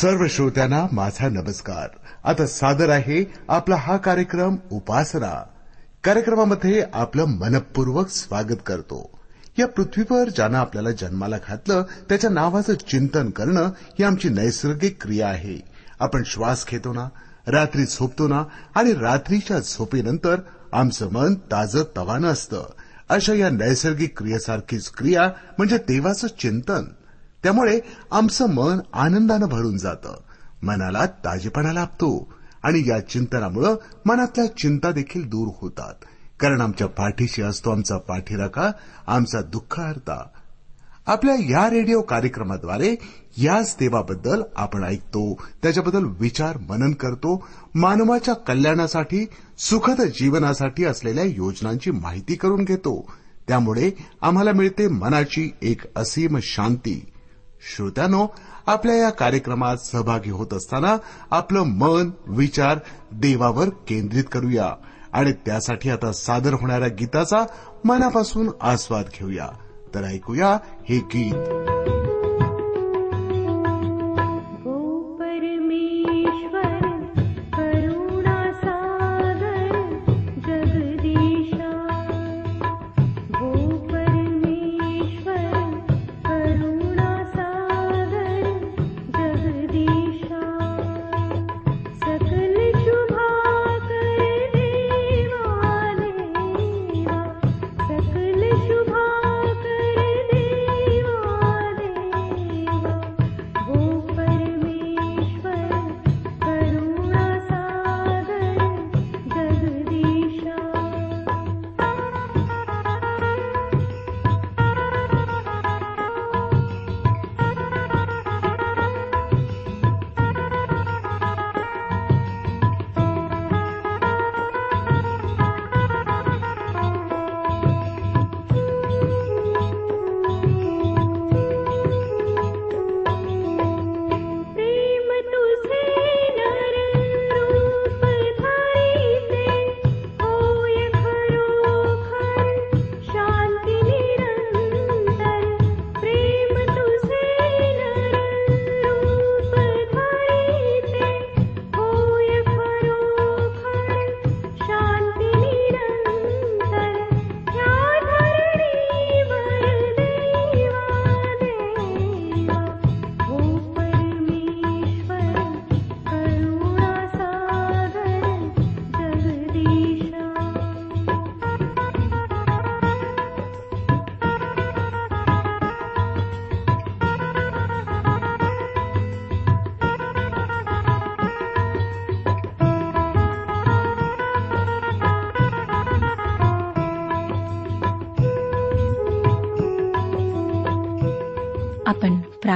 सर्व श्रोत्यांना माझा नमस्कार. आता सादर आहे आपला हा कार्यक्रम उपासना. कार्यक्रमामध्ये आपलं मनपूर्वक स्वागत करतो. या पृथ्वीवर ज्यानं आपल्याला जन्माला घातलं त्याच्या नावाचं चिंतन करणं ही आमची नैसर्गिक क्रिया आहे. आपण श्वास घेतो ना रात्री झोपतो ना आणि रात्रीच्या झोपेनंतर आमचं मन ताजं तवानं असतं. अशा या नैसर्गिक क्रियेसारखीच क्रिया म्हणजे देवाचं चिंतन. त्यामुळे आमचं मन आनंदानं भरून जातं. मनाला ताजेपणा लाभतो आणि या चिंतनामुळे मनातल्या चिंता देखील दूर होतात. कारण आमच्या पाठीशी असतो आमचा पाठीराखा आमचा दुःख हरता आपल्या या रेडिओ कार्यक्रमाद्वारे याच देवाबद्दल आपण ऐकतो त्याच्याबद्दल विचार मनन करतो मानवाच्या कल्याणासाठी सुखद जीवनासाठी असलेल्या योजनांची माहिती करून घेतो. त्यामुळे आम्हाला मिळते मनाची एक असीम शांती. श्रोत्यानो आपल्या या कार्यक्रमात सहभागी होत असताना आपलं मन विचार देवावर केंद्रित करूया. आणि त्यासाठी आता सादर होणाऱ्या गीताचा मनापासून आस्वाद घेऊया. तर ऐकूया हे गीत.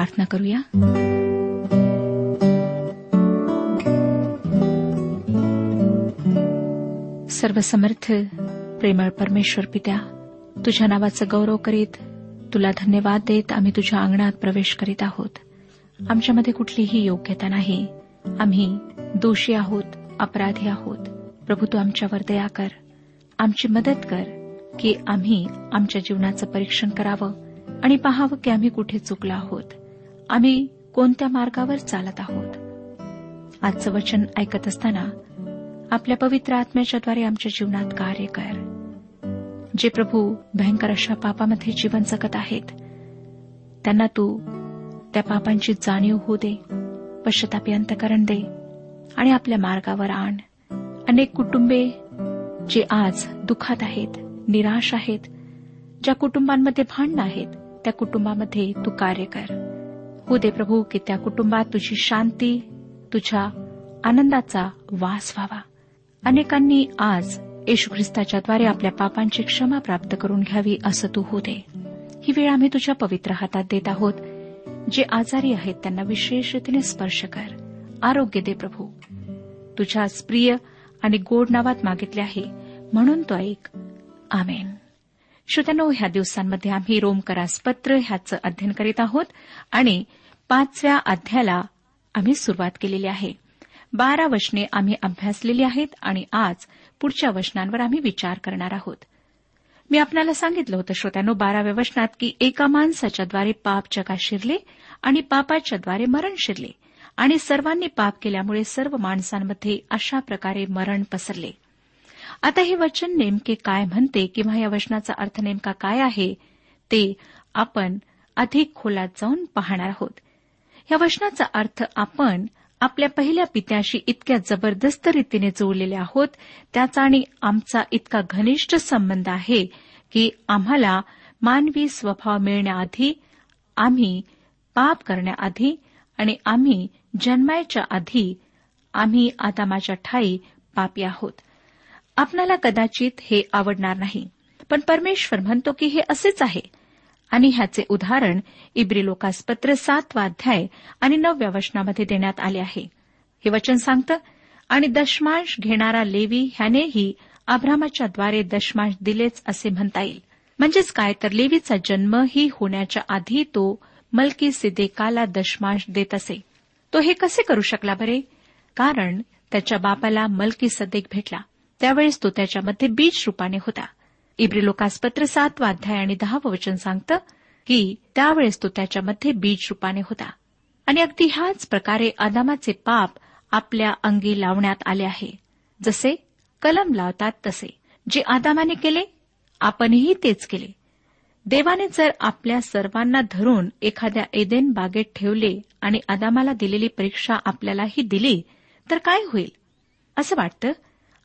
प्रार्थना करूया. सर्वसमर्थ प्रेमळ परमेश्वर पित्या तुझ्या नावाचं गौरव करीत तुला धन्यवाद देत आम्ही तुझ्या अंगणात प्रवेश करीत आहोत. आमच्यामध्ये कुठलीही योग्यता नाही. आम्ही दोषी आहोत अपराधी आहोत. प्रभू तू आमच्यावर दया कर. आमची मदत कर की आम्ही आमच्या जीवनाचं परीक्षण करावं आणि पहावं की आम्ही कुठे चुकलो आहोत. आम्ही कोणत्या मार्गावर चालत आहोत? आजचं वचन ऐकत असताना आपल्या पवित्र आत्म्याच्याद्वारे आमच्या जीवनात कार्य कर. जे प्रभू भयंकर अशा पापामध्ये जीवन जगत आहेत त्यांना तू त्या पापांची जाणीव होऊ दे पश्चतापी अंतकरण दे आणि आपल्या मार्गावर आण. अनेक कुटुंबे जे आज दुखात आहेत निराश आहेत ज्या कुटुंबांमध्ये भांडण आहेत त्या कुटुंबामध्ये तू कार्य कर. हो दे प्रभू की त्या कुटुंबात तुझी शांती तुझ्या आनंदाचा वास व्हावा. अनेकांनी आज येशू ख्रिस्ताच्याद्वारे आपल्या पापांची क्षमा प्राप्त करून घ्यावी असं तू होऊ दे. ही वेळ आम्ही तुझ्या पवित्र हातात देत आहोत जे आजारी आहेत त्यांना विशेष रीतीने स्पर्श कर. आरोग्य दे प्रभू. तुझ्या प्रिय आणि गोड नावात मागितले आहे म्हणून तो ऐक. आमेन. श्रोत्यानो ह्या दिवसांमध्ये आम्ही रोमकरास पत्र ह्याचं अध्ययन करीत आहोत आणि पाचव्या अध्यायाला आम्ही सुरुवात केलेली आहे. बारा वचने आम्ही अभ्यासलेली आहेत आणि आज पुढच्या वचनांवर आम्ही विचार करणार आहोत. मी आपल्याला सांगितलं होतं श्रोत्यानो बाराव्या वचनात की एका माणसाच्याद्वारे पाप जगात शिरले आणि पापाच्याद्वारे मरण शिरले आणि सर्वांनी पाप केल्यामुळे सर्व माणसांमध्ये अशा प्रकारे मरण पसरले. आता हे वचन नेमके काय म्हणते किंवा या वचनाचा अर्थ नेमका काय आहे ते आपण अधिक खोलात जाऊन पाहणार आहोत. या वचनाचा अर्थ आपण आपल्या पहिल्या पित्याशी इतक्या जबरदस्त रीतीने जोडलेले आहोत त्याचा आणि आमचा इतका घनिष्ठ संबंध आहे की आम्हाला मानवी स्वभाव मिळण्याआधी आम्ही पाप करण्याआधी आणि आम्ही जन्मायच्या आधी आम्ही आदामाच्या ठाई पापी आहोत. आपणाला कदाचित हे आवडणार नाही. पण परमेश्वर म्हणतो की हे असेच आहे. आणि ह्याचे उदाहरण इब्री लोकासपत्र सातवाध्याय आणि नवव्या वचनामध्ये देण्यात आले आहे. हे वचन सांगतं आणि दशमांश घेणारा लेवी ह्यानेही अब्रामाच्या द्वारे दशमांश दिलेच असे म्हणता येईल. म्हणजेच काय तर लेवीचा जन्म ही होण्याच्या आधी तो मलकी सिदेकाला दशमांश देत असे. तो हे कसे करू शकला बरे? कारण त्याच्या बापाला मलकी सदेक भेटला. त्यावेळेस तो त्याच्यामध्ये बीज रूपाने होता. इब्री लोकासपत्र सातवा अध्याय आणि दहावं वचन सांगतं की त्यावेळेस तो त्याच्यामध्ये बीज रूपाने होता. आणि अगदी ह्याच प्रकारे अदामाचे पाप आपल्या अंगी लावण्यात आले आहे. जसे कलम लावतात तसे. जे आदामाने केले आपणही तेच केले. देवाने जर आपल्या सर्वांना धरून एखाद्या एदेन बागेत ठेवले आणि आदामाला दिलेली परीक्षा आपल्यालाही दिली तर काय होईल? असं वाटतं?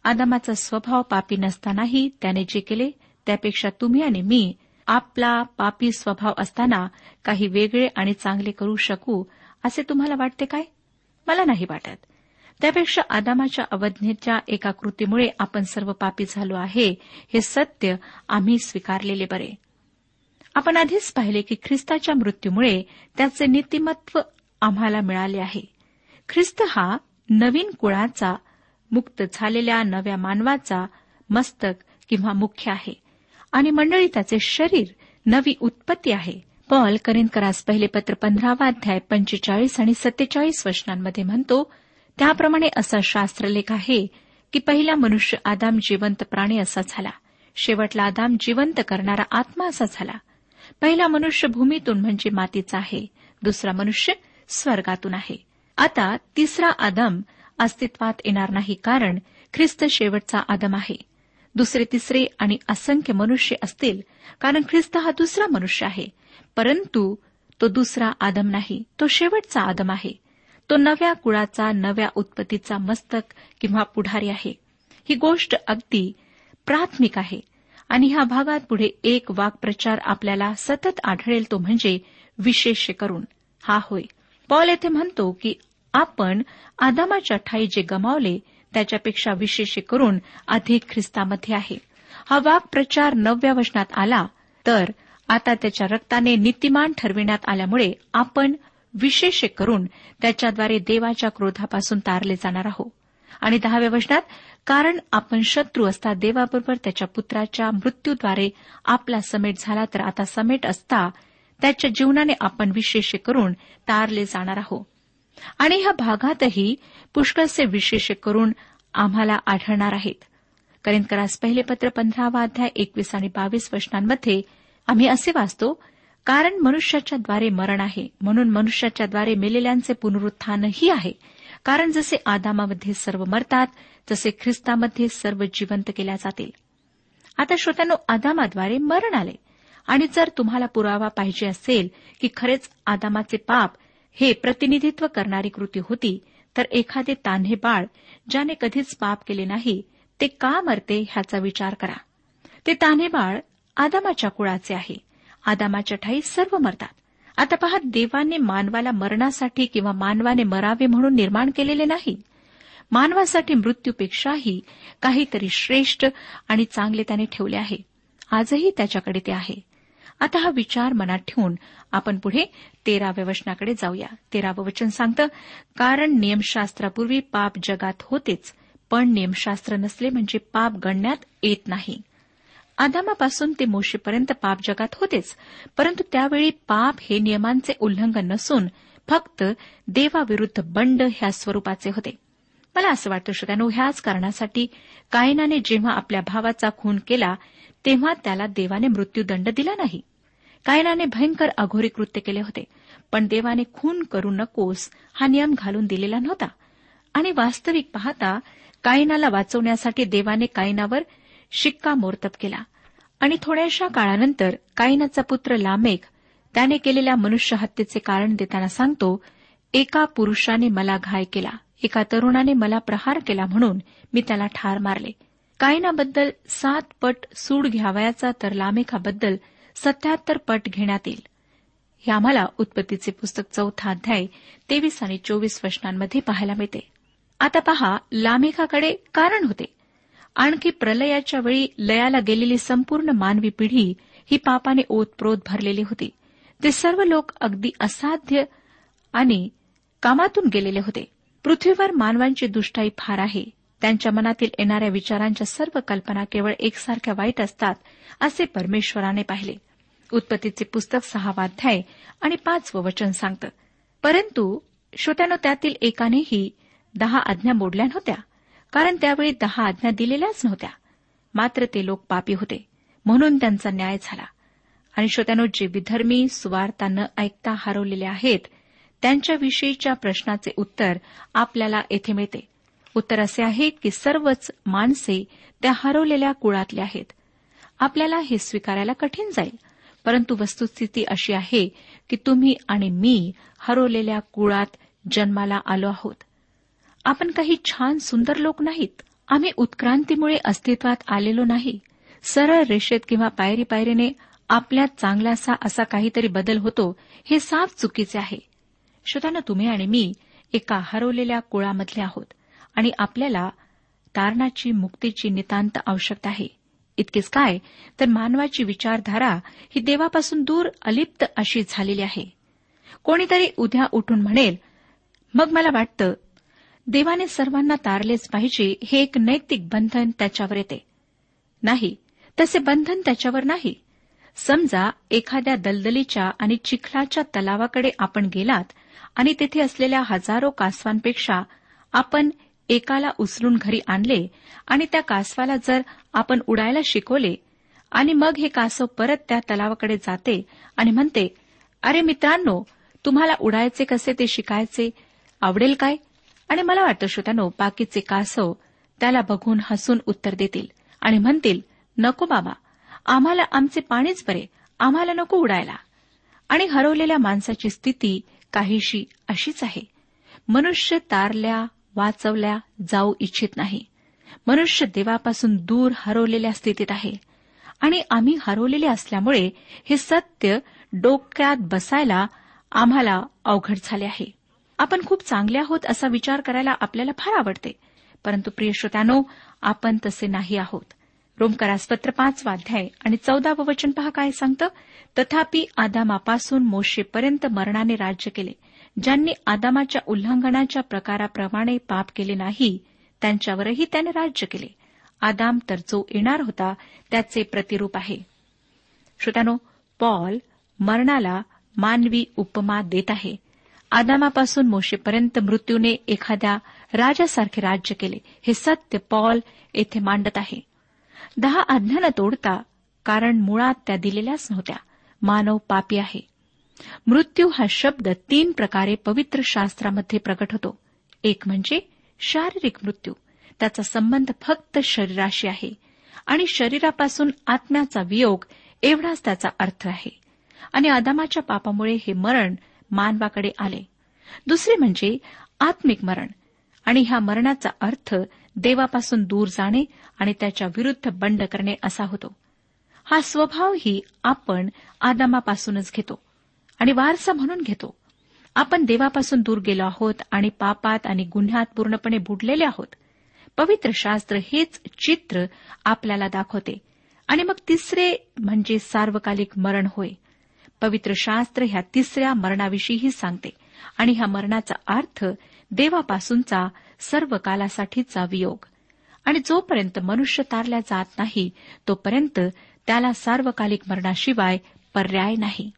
आदामाचा स्वभाव पापी नसतानाही त्याने जे केले त्यापेक्षा तुम्ही आणि मी आपला पापी स्वभाव असताना काही वेगळे आणि चांगले करू शकू असे तुम्हाला वाटते काय? मला नाही वाटत. त्यापेक्षा आदामाच्या अवज्ञेच्या एका कृतीमुळे आपण सर्व पापी झालो आहे हे सत्य आम्ही स्वीकारलेले बरे. आपण आधीच पाहिले की ख्रिस्ताच्या मृत्यूमुळे त्याचे नीतिमत्व आम्हाला मिळाले आहे. ख्रिस्त हा नवीन कुळाचा मुक्त झालेल्या नव्या मानवाचा मस्तक किंवा मुख्य आहे. आणि मंडळी त्याचे शरीर नवी उत्पत्ती आहे. पॉल करिंदकरास पहिले पत्र पंधरावा अध्याय पंचेचाळीस आणि सत्तेचाळीस वचनांमध्ये म्हणतो त्याप्रमाणे असा शास्त्रलेख आहे की पहिला मनुष्य आदाम जिवंत प्राणी असा झाला. शेवटला आदाम जिवंत करणारा आत्मा असा झाला. पहिला मनुष्य भूमीतून म्हणजे मातीचा आहे. दुसरा मनुष्य स्वर्गातून आहे. आता तिसरा आदम अस्तित्वात येणार नाही कारण ख्रिस्त शेवटचा आदम आहे. दुसरे तिसरे आणि असंख्य मनुष्य असतील कारण ख्रिस्त हा दुसरा मनुष्य आहे. परंतु तो दुसरा आदम नाही तो शेवटचा आदम आहे. तो नव्या कुळाचा नव्या उत्पत्तीचा मस्तक किंवा पुढारी आहे. ही गोष्ट अगदी प्राथमिक आहे आणि ह्या भागात पुढे एक वाक्प्रचार आपल्याला सतत आढळेल तो म्हणजे विशेष करून हा होय. पॉल येथे म्हणतो की आपण आदामाच्या ठाई जे गमावले त्याच्यापेक्षा विशेष करून अधिक ख्रिस्तामध्ये आहे. हा वाक्प्रचार नवव्या वचनात आला तर आता त्याच्या रक्ताने नीतिमान ठरविण्यात आल्यामुळे आपण विशेष करून त्याच्याद्वारे देवाच्या क्रोधापासून तारले जाणार आहोत. आणि दहाव्या वचनात कारण आपण शत्रू असता देवाबरोबर त्याच्या पुत्राच्या मृत्यूद्वारे आपला समेट झाला तर आता समेट असता त्याच्या जीवनाने आपण विशेष करून तारले जाणार आहोत. आणि ह्या भागातही पुष्कळसे विशेष करून आम्हाला आढळणार आहेत. करिंदकरास पहिले पत्र पंधरावा अध्याय एकवीस आणि बावीस वचनांमध्ये आम्ही असे वाचतो कारण मनुष्याच्या द्वारे मरण आहे म्हणून मनुष्याच्या द्वारे मेलेल्यांचे पुनरुत्थानही आहे. कारण जसे आदामामध्ये सर्व मरतात तसे ख्रिस्तामध्ये सर्व जिवंत केल्या जातील. आता श्रोत्यानो आदामाद्वारे मरण आले. आणि जर तुम्हाला पुरावा पाहिजे असेल की खरेच आदामाचे पाप हे प्रतिनिधित्व करणारी कृती होती तर एखादे तान्हे बाळ ज्याने कधीच पाप केले नाही ते का मरते ह्याचा विचार करा. ते तान्हे बाळ आदामाच्या कुळाचे आहे. आदामाच्या ठाई सर्व मरतात. आता पहा देवाने मानवाला मरणासाठी किंवा मानवाने मरावे म्हणून निर्माण केलेले नाही. मानवासाठी मृत्यूपेक्षाही काहीतरी श्रेष्ठ आणि चांगले त्याने ठेवले आहे. आजही त्याच्याकडे ते आहे. आता हा विचार मनात ठेवून आपण पुढे तेराव्या वचनाकडे जाऊया. तेरावं वचन सांगतं कारण नियमशास्त्रापूर्वी पाप जगात होतेच पण नियमशास्त्र नसले म्हणजे पाप गणण्यात येत नाही. आदामापासून ते मोशीपर्यंत पाप जगात होतेच परंतु त्यावेळी पाप हे नियमांचे उल्लंघन नसून फक्त देवाविरुद्ध बंड ह्या स्वरूपाचे होते. मला असं वाटतं श्रोत्यानो ह्याच कारणासाठी कायनाने जेव्हा आपल्या भावाचा खून केला तेव्हा त्याला देवाने मृत्यूदंड दिला नाही. कायनाने भयंकर अघोरी कृत्य केले होते पण देवाने खून करू नकोस हा नियम घालून दिलेला नव्हता. आणि वास्तविक पाहता कायनाला वाचवण्यासाठी देवाने कायनावर शिक्कामोर्तब केला. आणि थोड्याशा काळानंतर कायनाचा पुत्र लामेक त्याने केलेल्या मनुष्य हत्येचे कारण देताना सांगतो एका पुरुषाने मला घाय केला एका तरुणाने मला प्रहार केला म्हणून मी त्याला ठार मारले. कायनाबद्दल सात पट सूड घ्यावयाचा तर लामेखाबद्दल सत्याहत्तर पट घेण्यात येईल. हे आम्हाला उत्पत्तीचे पुस्तक चौथा अध्याय तेवीस आणि चोवीस वचनांमध्ये पाहायला मिळते. आता पहा लामेकाकडे कारण होते. आणखी प्रलयाच्या वेळी लयाला गेलेली संपूर्ण मानवी पिढी ही पापाने ओतप्रोत भरलेली होती. ते सर्व लोक अगदी असाध्य आणि कामातून गेलेले होते. पृथ्वीवर मानवांची दुष्टाई फार आहे. त्यांच्या मनातील येणाऱ्या विचारांच्या सर्व कल्पना केवळ एकसारख्या वाईट असतात असे परमेश्वराने पाहिले. उत्पत्तीचे पुस्तक सहावाध्याय आणि पाचवं वचन सांगतं. परंतु श्रोत्यानो त्यातील एकानेही दहा आज्ञा मोडल्या नव्हत्या कारण त्यावेळी दहा आज्ञा दिलेल्याच नव्हत्या. मात्र ते लोक पापी होते म्हणून त्यांचा न्याय झाला. आणि श्रोत्यानो जे विधर्मी सुवार्ता न ऐकता हरवलेले आहेत त्यांच्याविषयीच्या प्रश्नाचे उत्तर आपल्याला येथे मिळते. उत्तर असे आहे की सर्वच माणसे त्या हरवलेल्या कुळातले आहेत. आपल्याला हे स्वीकारायला कठीण जाईल परंतु वस्तुस्थिती अशी आहे की तुम्ही आणि मी हरवलेल्या कुळात जन्माला आलो आहोत. आपण काही छान सुंदर लोक नाहीत. आम्ही उत्क्रांतीमुळे अस्तित्वात आलेलो नाही. सरळ रेषेत किंवा पायरी पायरीने आपल्यात चांगलासा असा काहीतरी बदल होतो हे साफ चुकीचे आहे. श्रोताना तुम्ही आणि मी एका हरवलेल्या कुळामधले आहोत. आणि आपल्याला तारणाची मुक्तीची नितांत आवश्यकता आहे. इतकेच काय तर मानवाची विचारधारा ही देवापासून दूर अलिप्त अशी झालेली आहे. कोणीतरी उद्या उठून म्हणेल मग मला वाटतं देवाने सर्वांना तारलेच पाहिजे हे एक नैतिक बंधन त्याच्यावर येते. नाही तसे बंधन त्याच्यावर नाही. समजा एखाद्या दलदलीच्या आणि चिखलाच्या तलावाकडे आपण गेलात आणि तेथे असलेल्या हजारो कासवांपेक्षा आपण एकाला उचलून घरी आणले आणि त्या कासवाला जर आपण उडायला शिकवले आणि मग हे कासव परत त्या तलावाकडे जाते आणि म्हणते अरे मित्रांनो तुम्हाला उडायचे कसे ते शिकायचे? आवडेल काय? आणि मला वाटतं श्रोत्यानो बाकीचे कासव त्याला बघून हसून उत्तर देतील आणि म्हणतील नको बाबा आम्हाला आमचे पाणीच बरे आम्हाला नको उडायला. आणि हरवलेल्या माणसाची स्थिती काहीशी अशीच आहे. मनुष्य तारल्या वाचवल्या जाऊ इच्छित नाही. मनुष्य देवापासून दूर हरवलेल्या स्थितीत आहे. आणि आम्ही हरवलेले असल्यामुळे हे सत्य डोक्यात बसायला आम्हाला अवघड झाले आहे. आपण खूप चांगले आहोत असा विचार करायला आपल्याला फार आवडते. परंतु प्रिय श्रोत्यानो आपण तसे नाही आहोत. रोमकारासपत्र पाच वाध्याय आणि चौदावं वचन पहा काय सांगतं? तथापि आदामापासून मोशेपर्यंत मरणाने राज्य केले. ज्यांनी आदामाच्या उल्लंघनाच्या प्रकाराप्रमाणे पाप केले नाही त्यांच्यावरही त्याने राज्य केले. आदाम तर जो येणार होता त्याचे प्रतिरूप आहे. श्रोत्यानो पॉल मरणाला मानवी उपमा देत आहे. आदामापासून मोशेपर्यंत मृत्यूने एखाद्या राजासारखे राज्य केले. हे सत्य पॉल येथे मांडत आहे. दहा आज्ञा तोडता कारण मुळात त्या दिलेल्याच नव्हत्या. मानव पापी आहे. मृत्यू हा शब्द तीन प्रकारे पवित्र शास्त्रामध्ये प्रकट होतो. एक म्हणजे शारीरिक मृत्यू. त्याचा संबंध फक्त शरीराशी आहे. आणि शरीरापासून आत्म्याचा वियोग एवढाच त्याचा अर्थ आहे. आणि आदामाच्या पापामुळे हे मरण मानवाकडे आले. दुसरे म्हणजे आत्मिक मरण. आणि ह्या मरणाचा अर्थ देवापासून दूर जाणे आणि त्याच्या विरुद्ध बंड करणे असा होतो. हा स्वभावही आपण आदामापासूनच घेतो. आणि वारसा म्हणून घेतो. आपण देवापासून दूर गेलो आहोत आणि पापात आणि गुन्ह्यात पूर्णपणे बुडलेले आहोत. पवित्र शास्त्र हेच चित्र आपल्याला दाखवते. आणि मग तिसरे म्हणजे सार्वकालिक मरण होय. पवित्र शास्त्र ह्या तिसऱ्या मरणाविषयीही सांगते. आणि ह्या मरणाचा अर्थ देवापासूनचा सर्व कालासाठीचा वियोग. आणि जोपर्यंत मनुष्य तारल्या जात नाही तोपर्यंत त्याला सार्वकालिक मरणाशिवाय पर्याय नाही.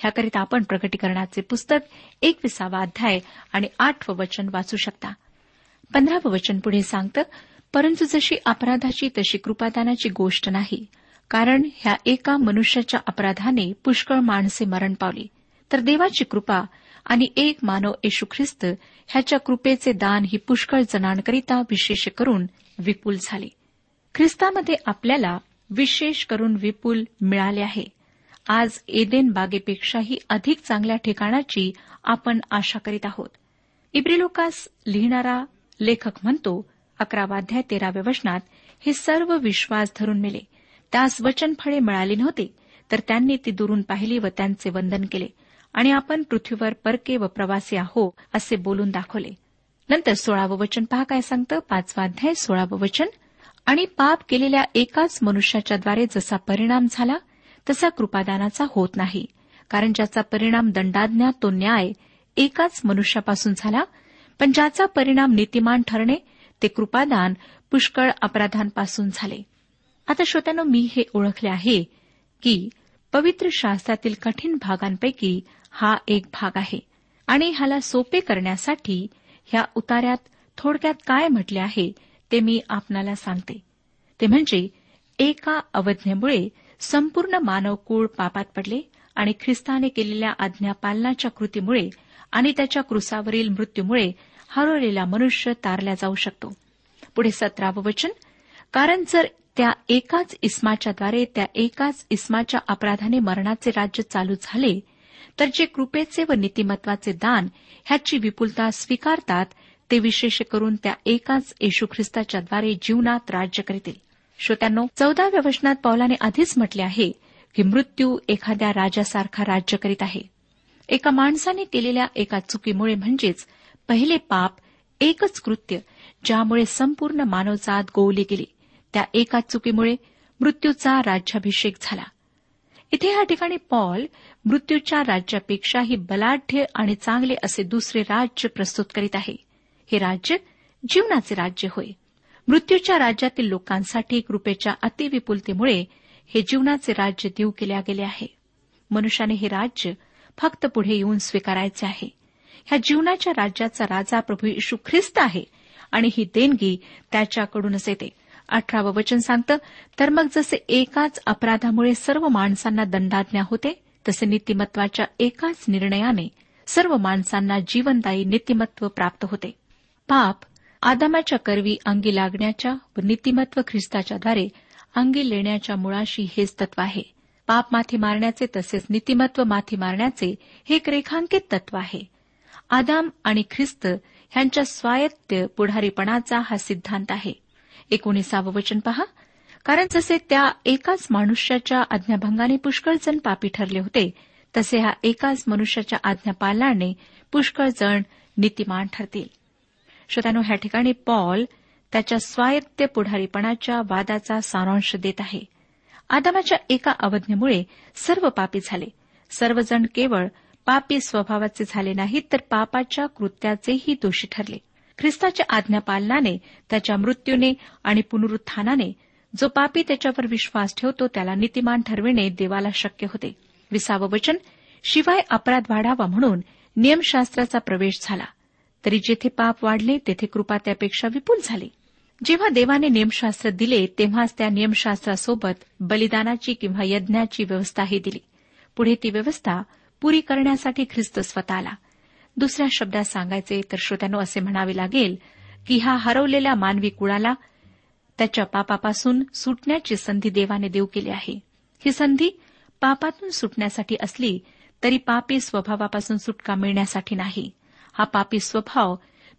ह्याकरिता आपण प्रकटीकरणाचे पुस्तक एकविसावा अध्याय आणि आठवं वचन वाचू शकता. पंधरावं वचन पुढे सांगतं परंतु जशी अपराधाची तशी कृपादानाची गोष्ट नाही कारण ह्या एका मनुष्याच्या अपराधाने पुष्कळ माणसे मरण पावली. तर देवाची कृपा आणि एक मानव येशू ख्रिस्त ह्याच्या कृपेचे दान ही पुष्कळ जणांकरिता विशेष करून विपुल झाले. ख्रिस्तामध्ये आपल्याला विशेष करून विपुल मिळाले आहे. आज एदेन बागेपेक्षाही अधिक चांगल्या ठिकाणाची आपण आशा करीत आहोत. इब्रिलोकास लिहिणारा लेखक म्हणतो अकरावाध्याय तेराव्या वचनात हे सर्व विश्वास धरून मिले. त्यास वचनफळे मिळाली नव्हती तर त्यांनी ती दुरून पाहिली व त्यांचे वंदन केले. आणि आपण पृथ्वीवर परके व प्रवासी आहो असे बोलून दाखवले. नंतर सोळावं वचन पहा काय सांगतं? पाचवा अध्याय सोळावं वचन. आणि पाप केलेल्या एकाच मनुष्याच्याद्वारे जसा परिणाम झाला तसा कृपादानाचा होत नाही. कारण ज्याचा परिणाम दंडाज्ञा तो न्याय एकाच मनुष्यापासून झाला. पण ज्याचा परिणाम नीतिमान ठरणे ते कृपादान पुष्कळ अपराधांपासून झाले. आता श्रोत्यानं मी हे ओळखले आहे की पवित्र शास्त्रातील कठीण भागांपैकी हा एक भाग आहे. आणि ह्याला सोपे करण्यासाठी ह्या उतार्यात थोडक्यात काय म्हटले आहे ते मी आपणाला सांगते. ते म्हणजे एका अवज्ञेमुळे संपूर्ण मानवकूळ पापात पडले आणि ख्रिस्ताने केलेल्या आज्ञापालनाच्या कृतीमुळे आणि त्याच्या क्रुसावरील मृत्यूमुळे हरवलेला मनुष्य तारला जाऊ शकतो. पुढे सतरावं वचन. कारण जर त्या एकाच इस्माच्याद्वारे त्या एकाच इस्माच्या अपराधाने मरणाचे राज्य चालू झाले तर जे कृपेचे व नीतिमत्वाचे दान ह्याची विपुलता स्वीकारतात ते विशेष करून त्या एकाच येशू ख्रिस्ताच्याद्वारे जीवनात राज्य करतील. श्रोत्यांनो चौदाव्या वचनात पौलाने आधीच म्हटले आहे की मृत्यू एखाद्या राजासारखा राज्य करीत आहे. एका माणसाने केलेल्या एका चुकीमुळे म्हणजेच पहिले पाप एकच कृत्य ज्यामुळे संपूर्ण मानवजात गोवली गेली. त्या एका चुकीमुळे मृत्यूचा राज्याभिषेक झाला. इथे या ठिकाणी पॉल मृत्यूच्या राज्यापेक्षाही बलाढ्य आणि चांगले असे दुसरे राज्य प्रस्तुत करीत आहे. हे राज्य जीवनाचे राज्य होय. मृत्यूच्या राज्यातील लोकांसाठी कृपेच्या अतिविपुलतेमुळे हे जीवनाचे राज्य देऊ केल्या गेले आहे. मनुष्याने हे राज्य फक्त पुढे येऊन स्वीकारायचे आहे. ह्या जीवनाच्या राज्याचा राजा प्रभू यशू ख्रिस्त आहे आणि ही देणगी त्याच्याकडूनच येते. अठरावं वचन सांगतं तर मग जसे एकाच अपराधामुळे सर्व माणसांना दंडाज्ञा होते तसे नीतिमत्वाच्या एकाच निर्णयाने सर्व माणसांना जीवनदायी नीतिमत्व प्राप्त होते. पाप आदामाच्या करवी अंगी लागण्याच्या व नीतिमत्व ख्रिस्ताच्याद्वारे अंगी लेण्याच्या मुळाशी हेच तत्व आहे. पाप माथी मारण्याचे तसेच नीतिमत्व माथी मारण्याचे हे एक रेखांकित तत्व आहे. आदाम आणि ख्रिस्त ह्यांच्या स्वायत्त पुढारीपणाचा हा सिद्धांत आहे. एकोणीसावं वचन पहा. कारण जसे त्या एकाच मनुष्याच्या आज्ञाभंगाने पुष्कळ जण पापी ठरले होते तसे हा एकाच मनुष्याच्या आज्ञापालनाने पुष्कळ जण नीतिमान ठरतील. श्रोत्यानो ह्या ठिकाणी पॉल त्याच्या स्वायत्त पुढारीपणाच्या वादाचा सारांश देत आहे. आदामाच्या एका अवज्ञेमुळे सर्व पापी झाले. सर्वजण केवळ पापी स्वभावाचे झाले नाहीत तर पापाच्या कृत्याचेही दोषी ठरले. ख्रिस्ताच्या आज्ञापालनाने त्याच्या मृत्यूने आणि पुनरुत्थानाने जो पापी त्याच्यावर विश्वास ठेवतो त्याला नीतिमान ठरविणे देवाला शक्य होते. विसावं वचन शिवाय अपराध वाढावा म्हणून नियमशास्त्राचा प्रवेश झाला. तरी जेथे पाप वाढले तेथे कृपा त्यापेक्षा विपुल झाली. जेव्हा देवाने नियमशास्त्र दिले तेव्हाच त्या नियमशास्त्रासोबत बलिदानाची किंवा यज्ञाची व्यवस्थाही दिली. पुढे ती व्यवस्था पुरी करण्यासाठी ख्रिस्त स्वतः आला दुसऱ्या शब्दात सांगायचे तर श्रोत्यानो असे म्हणावे लागेल की हा हरवलेल्या मानवी कुळाला त्याच्या पापापासून सुटण्याची संधी देवाने देऊ केली आहे. ही संधी पापातून सुटण्यासाठी असली तरी पापी स्वभावापासून सुटका मिळण्यासाठी नाही. हा पापी स्वभाव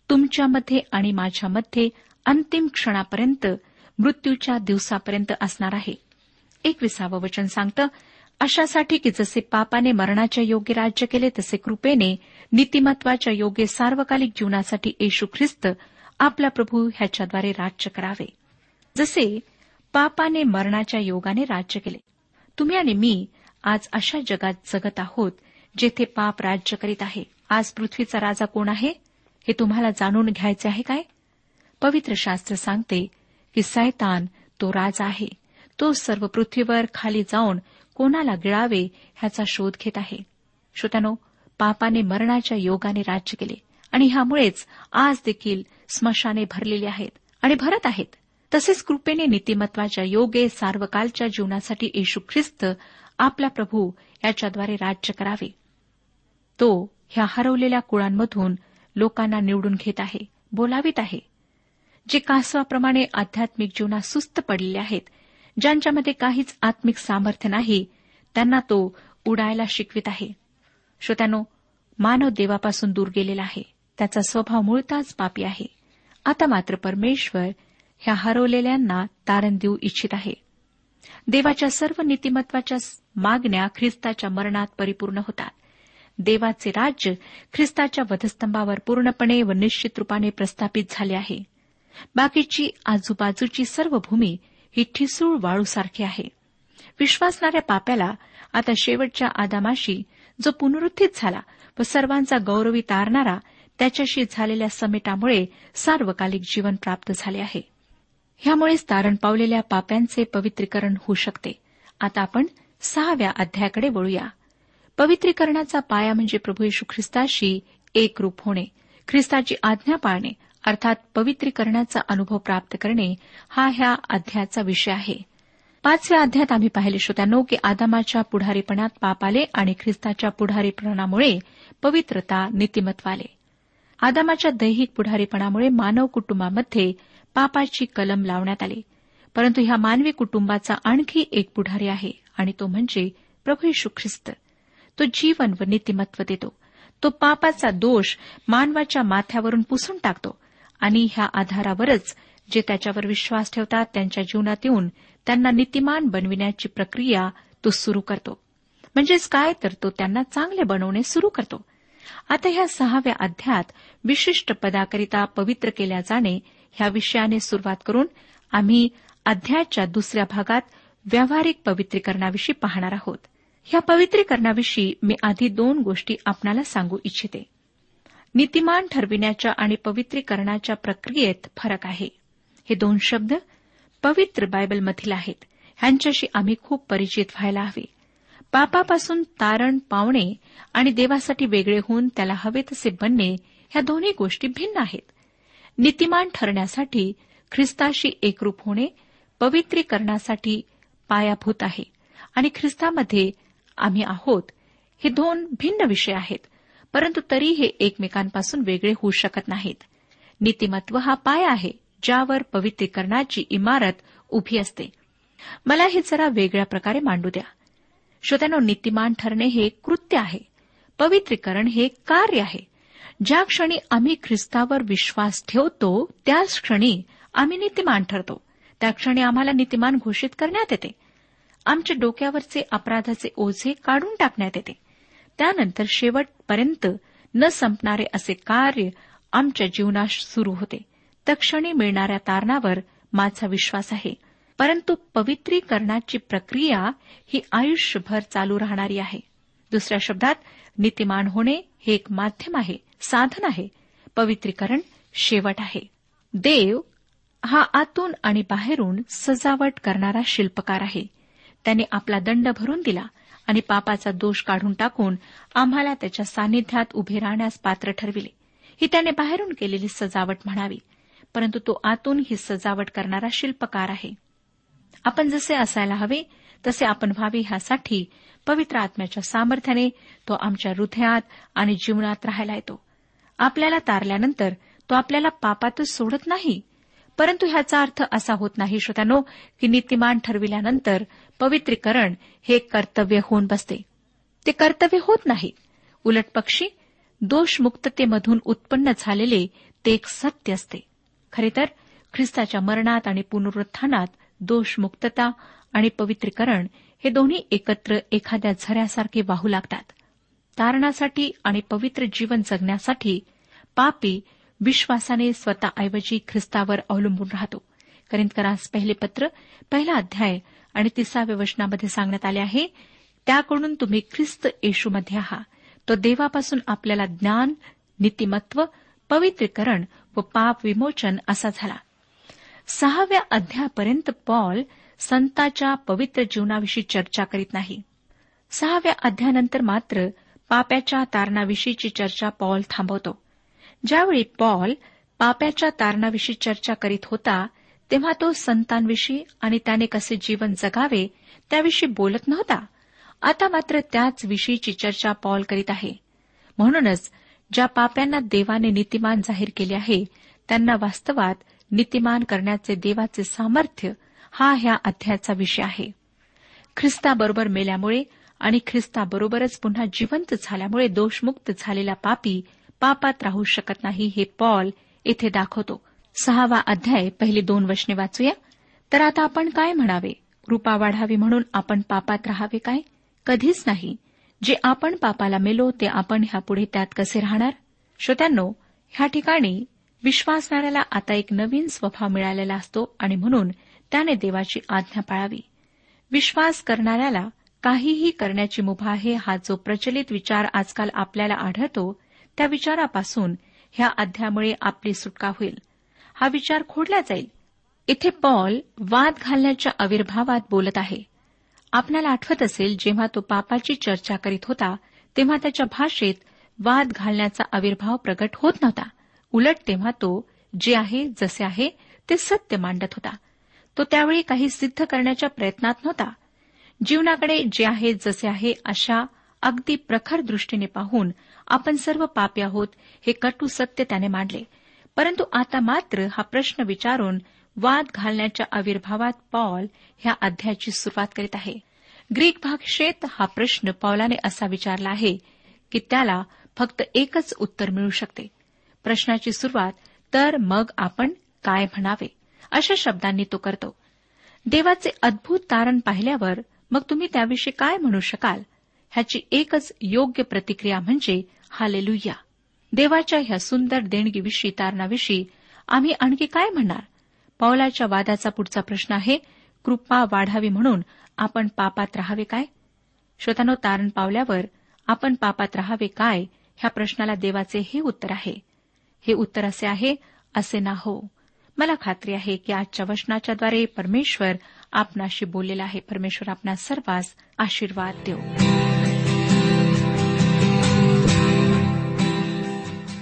तुमच्यामध्ये आणि माझ्यामध्ये अंतिम क्षणापर्यंत मृत्यूच्या दिवसापर्यंत असणार आहे. एकविसावं वचन सांगतं अशासाठी की जसे पापाने मरणाच्या योग्य राज्य केले तसे कृपेने नीतिमत्वाच्या योग्य सार्वकालिक जीवनासाठी येशू ख्रिस्त आपला प्रभू ह्याच्याद्वारे राज्य करावे. जसे पापाने मरणाच्या योगाने राज्य केले. तुम्ही आणि मी आज अशा जगात जगत आहोत जेथे पाप राज्य करीत आहे. आज पृथ्वीचा राजा कोण आहे हे तुम्हाला जाणून घ्यायचे आहे काय? पवित्र शास्त्र सांगते की सैतान तो राजा आहे. तो सर्व पृथ्वीवर खाली जाऊन कोणाला गिळावे ह्याचा शोध घेत आहे. श्रोत्यानो पापाने मरणाच्या योगाने राज्य केले आणि ह्यामुळेच आज देखील स्मशाने भरलेली आहेत आणि भरत आहेत. तसेच कृपेने नीतिमत्वाच्या योगे सार्वकालच्या जीवनासाठी येशू ख्रिस्त आपला प्रभू याच्याद्वारे राज्य करावे. तो ह्या हरवलेल्या कुळांमधून लोकांना निवडून घेत आहे बोलावित आहे. जे कासवाप्रमाणे आध्यात्मिक जीवनात सुस्त पडलेले आहेत ज्यांच्यामध्ये काहीच आत्मिक सामर्थ्य नाही त्यांना तो उडायला शिकवित आहे. श्रोत्यानो मानव देवापासून दूर गेलेला आहे. त्याचा स्वभाव मुळताच पापी आहे. आता मात्र परमेश्वर ह्या हरवलेल्यांना तारण देऊ इच्छित आहे. देवाच्या सर्व नीतिमत्वाच्या मागण्या ख्रिस्ताच्या मरणात परिपूर्ण होतात. देवाचे राज्य ख्रिस्ताच्या वधस्तंभावर पूर्णपणे व निश्चित रूपाने प्रस्थापित झाले आहे. बाकीची आजूबाजूची सर्व भूमी ही ठिसूळ वाळूसारखी आहे. विश्वासणाऱ्या पाप्याला आता शेवटच्या आदामाशी जो पुनरुत्थित झाला व सर्वांचा गौरवी तारणारा त्याच्याशी झालेल्या समेटामुळे सार्वकालिक जीवन प्राप्त झाले आहे. ह्यामुळेच तारण पावलेल्या पाप्यांचे पवित्रीकरण होऊ शकते. आता आपण सहाव्या अध्यायाकडे वळूया. पवित्रीकरणाचा पाया म्हणजे प्रभू येशू ख्रिस्ताशी एकरूप होणे. ख्रिस्ताची आज्ञा पाळणे अर्थात पवित्रीकरणाचा अनुभव प्राप्त करणे हा ह्या अध्यायाचा विषय आहे. पाचव्या अध्यायात आम्ही पाहिले श्रोत्यानो की आदामाच्या पुढारीपणात पाप आले आणि ख्रिस्ताच्या पुढारीपणामुळे पवित्रता नीतिमत्व आले. आदामाच्या दैहिक पुढारीपणामुळे मानव कुटुंबामध्ये पापाची कलम लावण्यात आली. परंतु ह्या मानवी कुटुंबाचा आणखी एक पुढारी आहे आणि तो म्हणजे प्रभू यशू ख्रिस्त. तो जीवन व नीतिमत्व देतो. तो पापाचा दोष मानवाच्या माथ्यावरून पुसून टाकतो आणि ह्या आधारावरच जे त्याच्यावर विश्वास ठेवतात त्यांच्या जीवनात येऊन त्यांना नीतिमान बनविण्याची प्रक्रिया तो सुरू करतो. म्हणजेच काय तर तो त्यांना चांगले बनवणे सुरू करतो. आता ह्या सहाव्या अध्यात विशिष्ट पदाकरिता पवित्र केल्या जाणे ह्या विषयाने सुरुवात करून आम्ही अध्यायाच्या दुसऱ्या भागात व्यावहारिक पवित्रीकरणाविषयी पाहणार आहोत. ह्या पवित्रीकरणाविषयी मी आधी दोन गोष्टी आपणाला सांगू इच्छिते. नीतिमान ठरविण्याच्या आणि पवित्रीकरणाच्या प्रक्रियेत फरक आहे. हे दोन शब्द पवित्र बायबलमधील आहेत. ह्यांच्याशी आम्ही खूप परिचित व्हायला हवे. पापापासून तारण पावणे आणि देवासाठी वेगळे होऊन त्याला हवे तसे बनणे ह्या दोन्ही गोष्टी भिन्न आहेत. नीतिमान ठरण्यासाठी ख्रिस्ताशी एकरूप होणे पवित्रीकरणासाठी पायाभूत आहे आणि ख्रिस्तामध्ये आम्ही आहोत हे दोन भिन्न विषय आहेत परंतु तरी हे एकमेकांपासून वेगळे होऊ शकत नाहीत. नीतिमत्व हा पाय आहे ज्यावर पवित्रीकरणाची इमारत उभी असते. मला हे जरा वेगळ्या प्रकारे मांडू द्या. श्रोत्यानो नीतिमान ठरणे हे कृत्य आहे. पवित्रीकरण हे कार्य आहे. ज्या क्षणी आम्ही ख्रिस्तावर विश्वास ठेवतो त्याच क्षणी आम्ही नीतिमान ठरतो. त्या क्षणी आम्हाला नीतिमान घोषित करण्यात येते. आमच्या डोक्यावरचे अपराधाचे ओझे काढून टाकण्यात येते. त्यानंतर शेवटपर्यंत न संपणारे असे कार्य आमच्या जीवनास सुरू होते. तक्षणी मिळणाऱ्या तारणावर माझा विश्वास आहे. परंतु पवित्रीकरणाची प्रक्रिया ही आयुष्यभर चालू राहणारी आहे. दुसऱ्या शब्दात नीतिमान होणे हे एक माध्यम आहे साधन आहे. पवित्रीकरण शेवट आहे. देव हा आतून आणि बाहेरून सजावट करणारा शिल्पकार आहे. त्याने आपला दंड भरून दिला आणि पापाचा दोष काढून टाकून आम्हाला त्याच्या सान्निध्यात उभे राहण्यास पात्र ठरविले. ही त्याने बाहेरून केलेली सजावट म्हणावी परंतु तो आतून ही सजावट करणारा शिल्पकार आहे. आपण जसे असायला हवे तसे आपण व्हावे ह्यासाठी पवित्र आत्म्याच्या सामर्थ्याने तो आमच्या हृदयात आणि जीवनात राहायला येतो. आपल्याला तारल्यानंतर तो आपल्याला पापातच सोडत नाही. परंतु ह्याचा अर्थ असा होत नाही श्रोत्यानो की नीतिमान ठरविल्यानंतर पवित्रीकरण हे कर्तव्य होऊन बसते. ते कर्तव्य होत नाही. उलट पक्षी दोषमुक्ततेमधून उत्पन्न झालेले ते एक सत्य असते. खरे तर ख्रिस्ताच्या मरणात आणि पुनरुत्थानात दोषमुक्तता आणि पवित्रीकरण हे दोन्ही एकत्र एखाद्या झऱ्यासारखे वाहू लागतात. तारणासाठी आणि पवित्र जीवन जगण्यासाठी पापी विश्वासाने स्वतःऐवजी ख्रिस्तावर अवलंबून राहतो. करिंदकरास पहिले पत्र पहिला अध्याय आणि तिसाव्या वचनामध्ये सांगण्यात आले आहे त्याकडून तुम्ही ख्रिस्त येशूमध्ये आहात तो देवापासून आपल्याला ज्ञान नीतिमत्व पवित्रीकरण व पाप विमोचन असा झाला. सहाव्या अध्यायापर्यंत पॉल संताच्या पवित्र जीवनाविषयी चर्चा करीत नाही. सहाव्या अध्यायानंतर मात्र पाप्याच्या तारणाविषयीची चर्चा पॉल थांबवतो. ज्यावेळी पॉल पाप्याच्या तारणाविषयी चर्चा करीत होता तेव्हा तो संतांविषयी आणि त्याने कसे जीवन जगावे त्याविषयी बोलत नव्हता. आता मात्र त्याच विषयीची चर्चा पॉल करीत आहे. म्हणूनच ज्या पाप्यांना देवाने नीतिमान जाहीर केले आहे त्यांना वास्तवात नीतिमान करण्याचे देवाचे सामर्थ्य हा ह्या अध्यायाचा विषय आहे. ख्रिस्ताबरोबर मेल्यामुळे आणि ख्रिस्ताबरोबरच पुन्हा जिवंत झाल्यामुळे दोषमुक्त झालेला पापी पापात राहू शकत नाही हे पॉल इथे दाखवतो. सहावा अध्याय पहिली दोन वचने वाचूया. तर आता आपण काय म्हणावे? कृपा वाढावी म्हणून आपण पापात राहावे काय? कधीच नाही. जे आपण पापाला मेलो ते आपण ह्यापुढे त्यात कसे राहणार? श्रोत्यांनो ह्या ठिकाणी विश्वासणाऱ्याला आता एक नवीन स्वभाव मिळालेला असतो आणि म्हणून त्याने देवाची आज्ञा पाळावी. विश्वास करणाऱ्याला काहीही करण्याची मुभा आहे हा जो प्रचलित विचार आजकाल आपल्याला आढळतो त्या विचारापासून ह्या अध्यामुळे आपली सुटका होईल. हा विचार खोडला जाईल. इथे पॉल वाद घालण्याच्या आविर्भावात बोलत आहे. आपल्याला आठवत असेल जेव्हा तो पापाची चर्चा करीत होता तेव्हा त्याच्या भाषेत वाद घालण्याचा आविर्भाव प्रकट होत नव्हता. उलट तेव्हा तो जे आहे जसे आहे ते सत्य मांडत होता. तो त्यावेळी काही सिद्ध करण्याच्या प्रयत्नात नव्हता. जीवनाकडे जे आहे जसे आहे अशा अगदी प्रखर दृष्टीने पाहून आपण सर्व पापी आहोत हे कटू सत्य त्याने मांडले. परंतु आता मात्र हा प्रश्न विचारून वाद घालण्याच्या आविर्भावात पॉल ह्या अध्यायाची सुरुवात करीत आहे. ग्रीक भाषेत हा प्रश्न पॉलाने असा विचारला आहे की त्याला फक्त एकच उत्तर मिळू शकते. प्रश्नाची सुरुवात तर मग आपण काय म्हणावे? अशा शब्दांनी तो करतो. देवाचे अद्भुत तारण पाहिल्यावर मग तुम्ही त्याविषयी काय म्हणू शकाल? ह्याची एकच योग्य प्रतिक्रिया म्हणजे हालेलुया. देवाच्या ह्या सुंदर देणगीविषयी तारणाविषयी आम्ही आणखी काय म्हणणार? पावलाच्या वादाचा पुढचा प्रश्न आहे कृपा वाढावी म्हणून आपण पापात राहावे काय? श्रोतानो तारण पावल्यावर आपण पापात राहावे काय? ह्या प्रश्नाला देवाचे हे उत्तर आहे. हे उत्तर असे आहे असे ना हो. मला खात्री आहे की आजच्या वचनाच्याद्वारे परमेश्वर आपणाशी बोललेला आहे. परमेश्वर आपणा सर्वांस आशीर्वाद देऊ